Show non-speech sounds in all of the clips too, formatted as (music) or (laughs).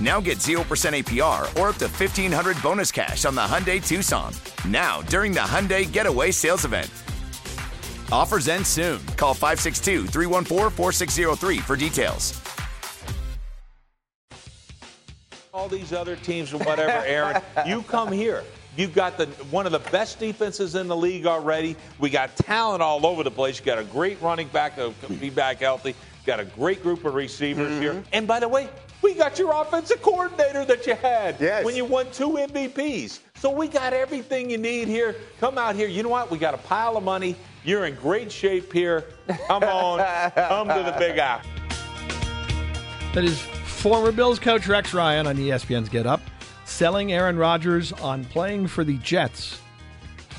Now get 0% APR or up to 1500 bonus cash on the Hyundai Tucson. Now, during the Hyundai Getaway Sales Event. Offers end soon. Call 562 314 4603 for details. all these other teams and whatever, Aaron. (laughs) you come here. You've got the one of the best defenses in the league already. We got talent all over the place. You got a great running back to be back healthy. Got a great group of receivers Mm-hmm. here. And by the way, we got your offensive coordinator that you had Yes. when you won two MVPs. So we got everything you need here. Come out here. You know what? We got a pile of money. You're in great shape here. Come on. (laughs) come to the Big Apple. That is former Bills coach Rex Ryan on ESPN's Get Up, selling Aaron Rodgers on playing for the Jets.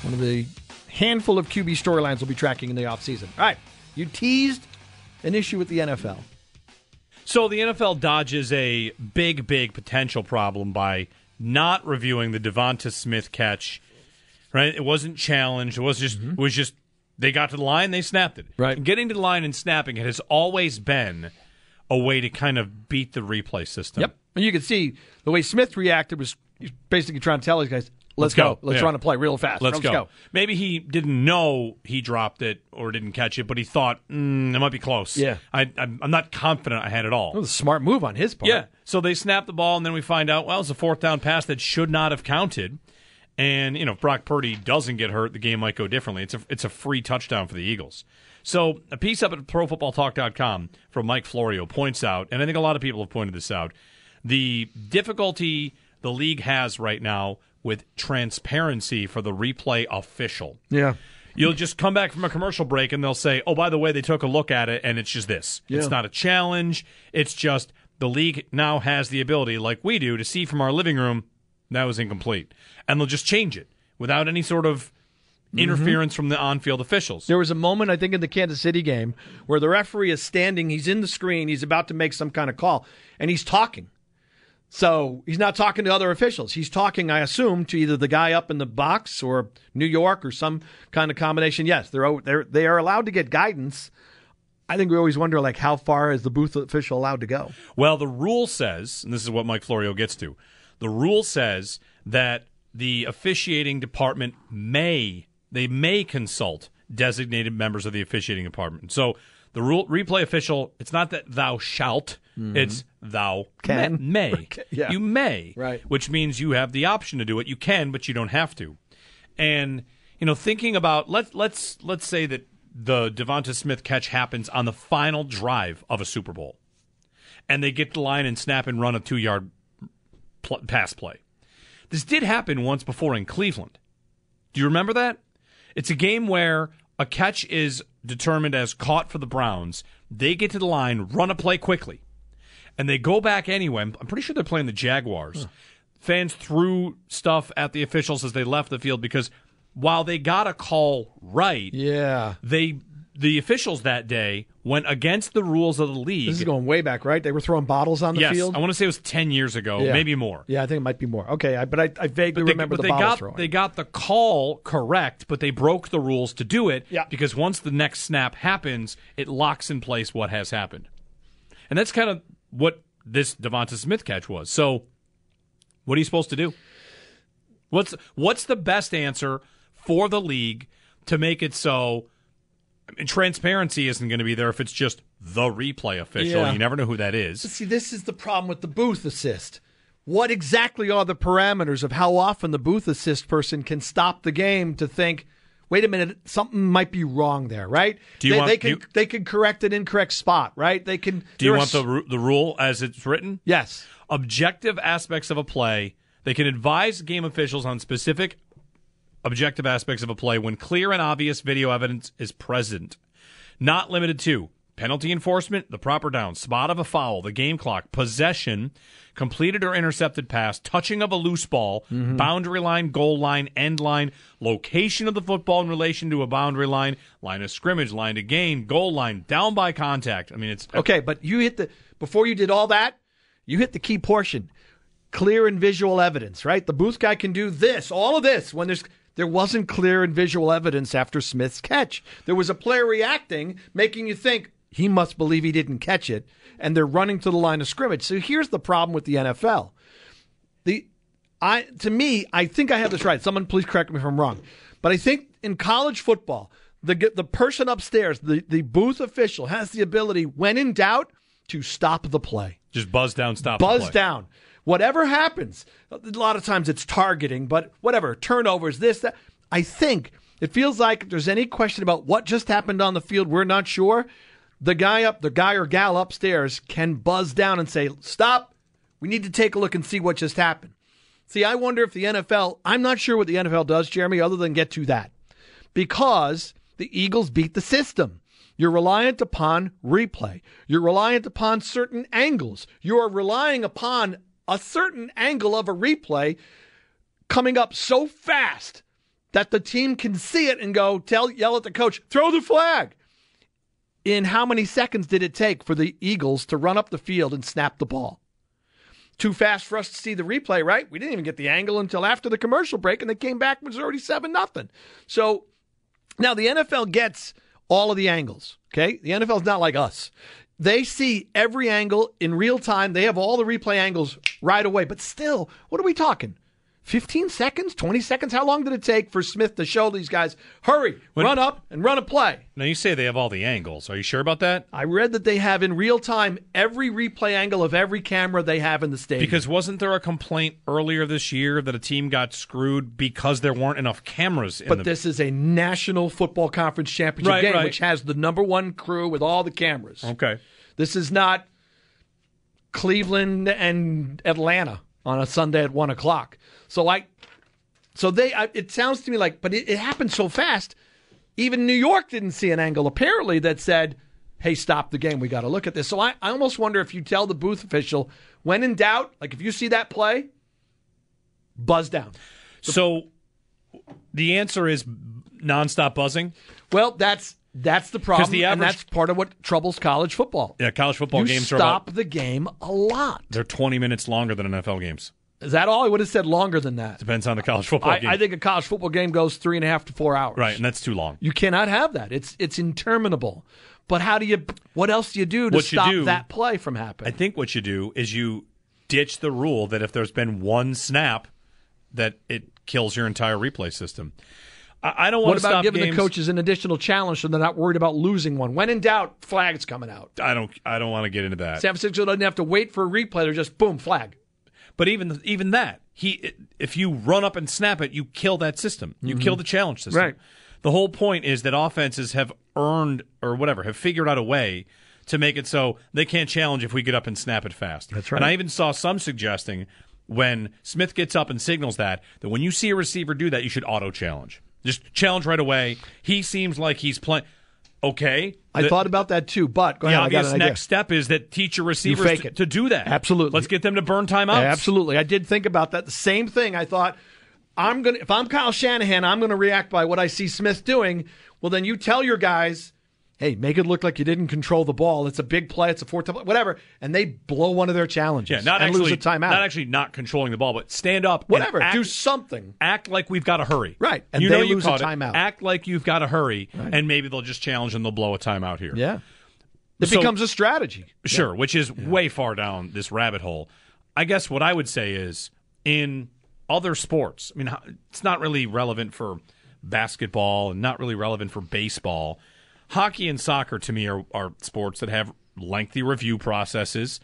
One of the handful of QB storylines we'll be tracking in the offseason. All right, you teased an issue with the NFL. So the NFL dodges a big, big potential problem by not reviewing the Devonta Smith catch. Right? It wasn't challenged. It was just. It was just. They got to the line. They snapped it. Right. And getting to the line and snapping it has always been a way to kind of beat the replay system. Yep. And you can see the way Smith reacted was basically trying to tell these guys, let's, Let's go. go. Let's Yeah. run a play real fast. Let's, go. Maybe he didn't know he dropped it or didn't catch it, but he thought mm, it might be close. Yeah. I, I'm I'm not confident I had it all. That was a smart move on his part. Yeah. So they snap the ball, and then we find out, well, it's a fourth down pass that should not have counted. And you know, if Brock Purdy doesn't get hurt, the game might go differently. It's a it's a free touchdown for the Eagles. So a piece up at ProFootballTalk.com from Mike Florio points out, and I think a lot of people have pointed this out, the difficulty the league has right now with transparency for the replay official. Yeah. You'll just come back from a commercial break and they'll say, oh, by the way, they took a look at it and it's just this. Yeah. It's not a challenge. It's just the league now has the ability, like we do, to see from our living room that was incomplete. And they'll just change it without any sort of mm-hmm. interference from the on field officials. There was a moment, I think, in the Kansas City game where the referee is standing, he's in the screen, he's about to make some kind of call, and he's talking. So he's not talking to other officials. He's talking, I assume, to either the guy up in the box or New York or some kind of combination. Yes, they're they're they are allowed to get guidance. I think we always wonder, like, how far is the booth official allowed to go? Well, the rule says, and this is what Mike Florio gets to, the rule says that the officiating department may they may consult designated members of the officiating department. So the rule replay official, it's not that thou shalt, Mm-hmm. it's thou Can. may. (laughs) may. Yeah. You may. Right. Which means you have the option to do it. You can, but you don't have to. And you know, thinking about let's let's let's say that the Devonta Smith catch happens on the final drive of a Super Bowl, and they get to the line and snap and run a two yard pl- pass play. This did happen once before in Cleveland. Do you remember that? It's a game where a catch is determined as caught for the Browns. They get to the line, run a play quickly, and they go back anyway. I'm pretty sure they're playing the Jaguars. Fans threw stuff at the officials as they left the field because while they got a call right, Yeah. they the officials that day went against the rules of the league. This is going way back, right? They were throwing bottles on the yes, field. I want to say it was ten years ago, Yeah. maybe more. Yeah, I think it might be more. Okay, I, but I, I vaguely But they, remember but the they bottle got throwing. they got the call correct, but they broke the rules to do it. Yeah. Because once the next snap happens, it locks in place what has happened, and that's kind of what this Devonta Smith catch was. So, what are you supposed to do? What's what's the best answer for the league to make it so? I mean, transparency isn't going to be there if it's just the replay official. Yeah. You never know who that is. See, this is the problem with the booth assist. What exactly are the parameters of how often the booth assist person can stop the game to think, wait a minute, something might be wrong there, right? Do you they, want- they can you- they can correct an incorrect spot, right? They can. Do you want the the rule as it's written? yes? objective aspects of a play. They can advise game officials on specific objective aspects of a play when clear and obvious video evidence is present. Not limited to penalty enforcement, the proper down, spot of a foul, the game clock, possession, completed or intercepted pass, touching of a loose ball, mm-hmm. boundary line, goal line, end line, location of the football in relation to a boundary line, line of scrimmage, line to gain, goal line, down by contact. I mean, it's Okay, but you hit the before you did all that, you hit the key portion. Clear and visual evidence, right? The booth guy can do this, all of this when there's there wasn't clear and visual evidence after Smith's catch. There was a player reacting, making you think he must believe he didn't catch it, and they're running to the line of scrimmage. So here's the problem with the NFL. The I to me, I think I have this right. Someone please correct me if I'm wrong. But I think in college football, the the person upstairs, the, the booth official has the ability, when in doubt, to stop the play. just buzz down, stop, the Buzz down. Whatever happens, a lot of times it's targeting, but whatever, turnovers, this, that. I think it feels like if there's any question about what just happened on the field, we're not sure. The guy up, the guy or gal upstairs can buzz down and say, Stop. We need to take a look and see what just happened. See, I wonder if the NFL, I'm not sure what the NFL does, Jeremy, other than get to that. Because the Eagles beat the system. You're reliant upon replay. You're reliant upon certain angles. You are relying upon a certain angle of a replay coming up so fast that the team can see it and go tell yell at the coach, throw the flag. In how many seconds did it take for the Eagles to run up the field and snap the ball? too fast for us to see the replay, right? We didn't even get the angle until after the commercial break, and they came back was already seven nothing. So now the NFL gets all of the angles. Okay, the NFL is not like us. They see every angle in real time. They have all the replay angles right away. But still, what are we talking? 15 seconds, 20 seconds? How long did it take for Smith to show these guys, hurry, run up and run a play? Now you say they have all the angles. Are you sure about that? I read that they have in real time every replay angle of every camera they have in the stadium. Because wasn't there a complaint earlier this year that a team got screwed because there weren't enough cameras in But the this is a National Football Conference championship Right, game, right. which has the number one crew with all the cameras. Okay. This is not Cleveland and Atlanta on a Sunday at one o'clock. So I, so they, I, it sounds to me like, but it, it happened so fast. Even New York didn't see an angle apparently that said, "Hey, stop the game. We got to look at this." So I, I almost wonder if you tell the booth official, when in doubt, like if you see that play, buzz down. So the answer is nonstop buzzing. Well, that's that's the problem, the and that's part of what troubles college football. Yeah, college football you games are stop about the game a lot. they're 20 minutes longer than NFL games. Is that all? I would have said longer than that. Depends on the college football I, game. I think a college football game goes three and a half to four hours. right, and that's too long. You cannot have that. It's it's interminable. But how do you? What else do you do to What stop do- that play from happening? I think what you do is you ditch the rule that if there's been one snap, that it kills your entire replay system. I, I don't want what about giving games. the coaches an additional challenge so they're not worried about losing one? When in doubt, flag's coming out. I don't. I don't want to get into that. San Francisco doesn't have to wait for a replay; they're just boom, flag. But even even that, he if you run up and snap it, you kill that system. You kill mm-hmm. the challenge system. Right. The whole point is that offenses have earned or whatever have figured out a way to make it so they can't challenge if we get up and snap it fast. That's right. And I even saw some suggesting when Smith gets up and signals that that when you see a receiver do that, you should auto challenge. Just challenge right away. He seems like he's playing. Okay. I The- thought about that too, but go the ahead. Obvious an idea. next step is that teach your receivers fake to, it. to do that. Absolutely. Let's get them to burn timeouts. Absolutely. I did think about that. The same thing. I thought I'm gonna if I'm Kyle Shanahan, I'm gonna react by what I see Smith doing. Well, then you tell your guys, hey, make it look like you didn't control the ball. It's a big play. It's a four time play, whatever, and they blow one of their challenges. Yeah, not and actually lose a timeout. Not actually not controlling the ball, but stand up. whatever. act, do something. act like we've got to hurry. Right, and you they know you lose a caught it. timeout. Act like you've got to hurry, and maybe they'll just challenge and they'll blow a timeout here. Yeah. It So- becomes a strategy. Sure, which is way far down this rabbit hole. I guess what I would say is in other sports, I mean, it's not really relevant for basketball and not really relevant for baseball. Hockey and soccer, to me, are, are sports that have lengthy review processes,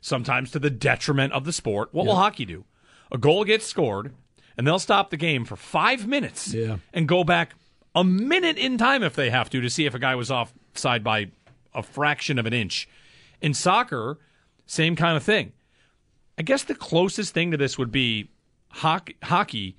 sometimes to the detriment of the sport. What will hockey do? A goal gets scored, and they'll stop the game for five minutes Yeah. and go back a minute in time if they have to to see if a guy was offside by a fraction of an inch. In soccer, same kind of thing. I guess the closest thing to this would be hockey. hockey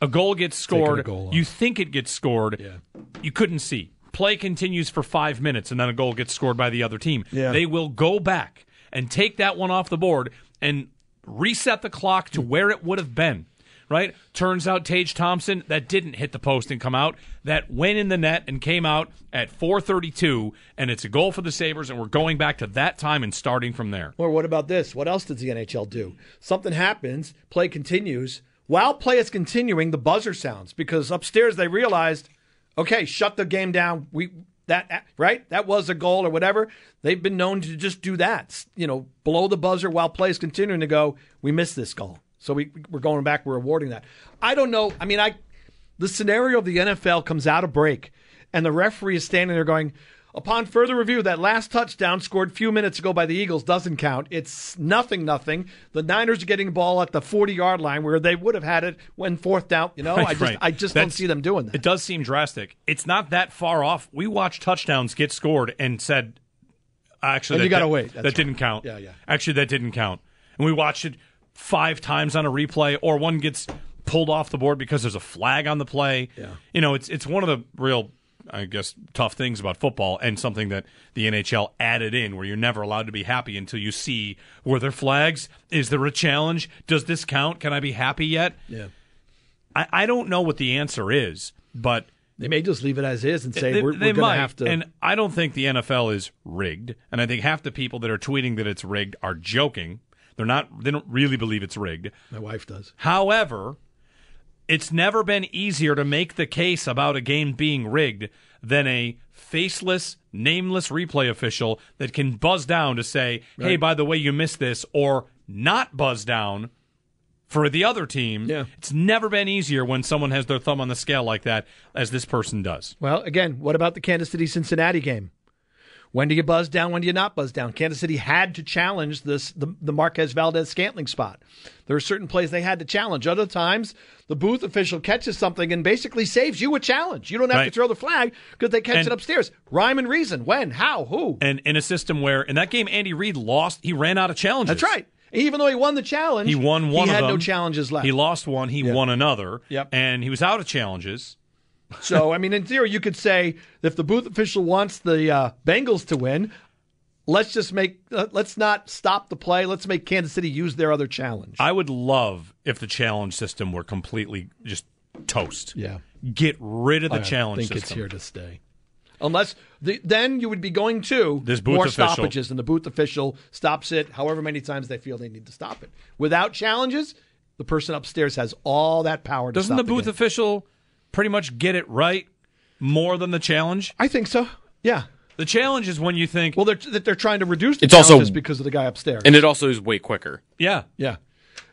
a goal gets scored. goal you think it gets scored. You couldn't see. Play continues for five minutes, and then a goal gets scored by the other team. Yeah. They will go back and take that one off the board and reset the clock to where it would have been. Right? Turns out Tage Thompson that didn't hit the post and come out. That went in the net and came out at 4:32, and it's a goal for the Sabres, and we're going back to that time and starting from there. Or what about this? What else does the NHL do? Something happens, play continues. While play is continuing, the buzzer sounds because upstairs they realized, okay, shut the game down. We that right? That was a goal or whatever. They've been known to just do that. You know, blow the buzzer while play is continuing to go. We missed this goal, so we we're going back. We're awarding that. I don't know. I mean, I the scenario of the NFL comes out of break, and the referee is standing there going, upon further review, that last touchdown scored a few minutes ago by the Eagles doesn't count. It's nothing, nothing. The Niners are getting the ball at the 40 yard line where they would have had it when fourth down. You know, I (laughs) just, Right. I just don't see them doing that. It does seem drastic. It's not that far off. We watched touchdowns get scored and said, actually, And that, you gotta wait. That's that didn't count. Yeah, yeah. Actually, that didn't count. And we watched it five times on a replay, or one gets pulled off the board because there's a flag on the play. Yeah. You know, it's it's one of the real. I guess tough things about football and something that the NHL added in where you're never allowed to be happy until you see were there flags? Is there a challenge? Does this count? Can I be happy yet? yeah. I, I don't know what the answer is, but They may just leave it as is and say they, we're, we're going to have to. And I don't think the NFL is rigged, and I think half the people that are tweeting that it's rigged are joking. They're not. They don't really believe it's rigged. my wife does. However, it's never been easier to make the case about a game being rigged than a faceless, nameless replay official that can buzz down to say, "Hey, by the way, you missed this," or not buzz down for the other team. Yeah. It's never been easier when someone has their thumb on the scale like that as this person does. Well, again, what about the Kansas City Cincinnati game? When do you buzz down? When do you not buzz down? Kansas City had to challenge this the, the Marquez Valdes Scantling spot. There are certain plays they had to challenge. Other times, the booth official catches something and basically saves you a challenge. You don't have to throw the flag because they catch And- it upstairs. Rhyme and reason. When? How? Who? And in a system where in that game Andy Reid lost, he ran out of challenges. That's right. Even though he won the challenge, He won one He had them. no challenges left. He lost one. He Yeah. won another. Yep. And he was out of challenges. So, I mean, in theory, you could say if the booth official wants the uh, Bengals to win, let's just make uh, let's not stop the play. Let's make Kansas City use their other challenge. I would love if the challenge system were completely just toast. yeah, Get rid of the I challenge think it's system. here to stay. Unless the, then you would be going to This booth more official- stoppages, and the booth official stops it however many times they feel they need to stop it. Without challenges, the person upstairs has all that power. To Doesn't stop the booth game. official pretty much get it right more than the challenge? I think so. Yeah. The challenge is when you think, Well, they're that they're trying to reduce the It's also- challenges because of the guy upstairs. And it also is way quicker. yeah, Yeah.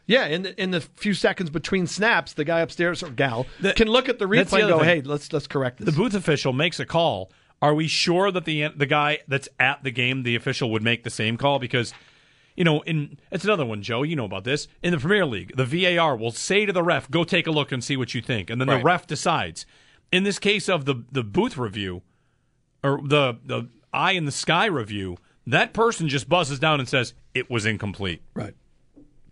Yeah, in the, in the few seconds between snaps, the guy upstairs or gal The- can look at the that's the replay and go, thing. "Hey, let's let's correct this." the booth official makes a call. Are we sure that the the guy that's at the game, the official, would make the same call? Because you know, in it's another one, Joe. You know about this in the Premier League. The VAR will say to the ref, "Go take a look and see what you think," and then the ref decides. In this case of the the booth review, or the the eye in the sky review, that person just buzzes down and says it was incomplete. right.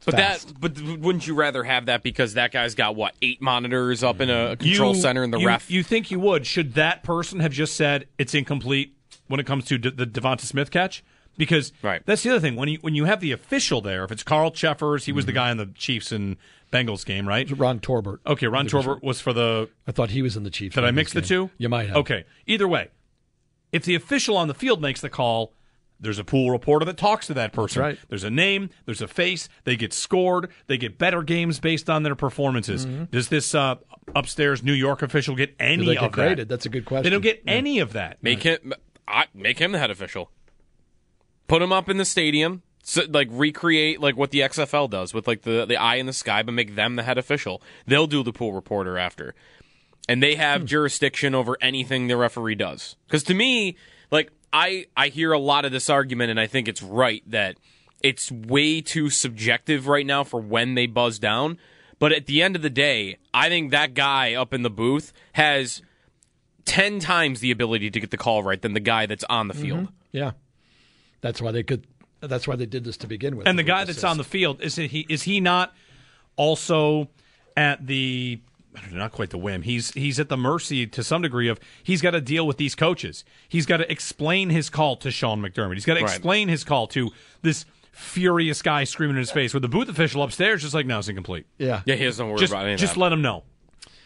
But Fast. that, but wouldn't you rather have that because that guy's got what eight monitors up in a control You- center and the you, ref? You think you would? Should that person have just said it's incomplete when it comes to D- the Devonta Smith catch? Because Right. that's the other thing. When you when you have the official there, if it's Carl Cheffers, he was the Mm-hmm. guy in the Chiefs and Bengals game, right? Ron Torbert. Okay, Ron Torbert was for the. I thought he was in the Chiefs. Did I Bengals mix the game. two? You might have. Okay. Either way, if the official on the field makes the call, there's a pool reporter that talks to that person. right. There's a name, there's a face. They get scored. They get better games based on their performances. Does this uh, upstairs New York official get any Mm-hmm. Do they get of that? That's a good question. They don't get any of that. make him, I, make him the head official. Put them up in the stadium. So, like recreate like what the XFL does with like the the eye in the sky, but make them the head official. They'll do the pool reporter after, and they have hmm. jurisdiction over anything the referee does. Because to me, like I I hear a lot of this argument, and I think it's right that it's way too subjective right now for when they buzz down. But at the end of the day, I think that guy up in the booth has ten times the ability to get the call right than the guy that's on the field. Mm-hmm. Yeah, that's why they could. That's why they did this to begin with. And the guy that's on the field is he is he not also at the not quite the whim. He's he's at the mercy to some degree of he's got to deal with these coaches. He's got to explain his call to Sean McDermott. He's got to Right. explain his call to this furious guy screaming in his face with the booth official upstairs just like no, it's incomplete. Yeah. Yeah, he doesn't worry Just about any of just let him know.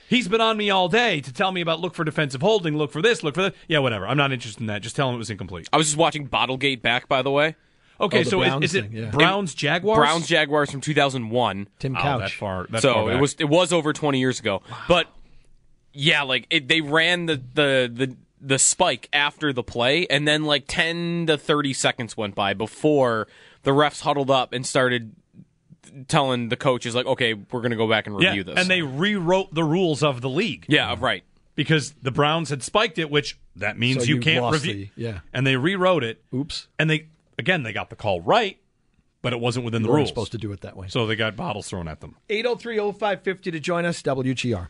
He's been on me all day to tell me about look for defensive holding, look for this, look for that. Yeah, whatever. I'm not interested in that. Just tell him it was incomplete. I was just watching Bottlegate back, by the way. Okay, Oh, the so Browns is, is it thing, yeah. Browns Jaguars? Browns Jaguars from 2001. Tim Oh, Couch. that far. That so far it back. was it was over 20 years ago. But yeah, like it, they ran the, the the the spike after the play, and then like 10 to 30 seconds went by before the refs huddled up and started telling the coaches like, okay, we're gonna go back and yeah, review this. and they rewrote the rules of the league. yeah, right. because the Browns had spiked it, which that means So you you can't review. the- yeah. and they rewrote it. Oops. And they again they got the call right, but it wasn't within You the weren't rules. supposed to do it that way. So they got bottles thrown at them. 803-0550 to join us, WGR.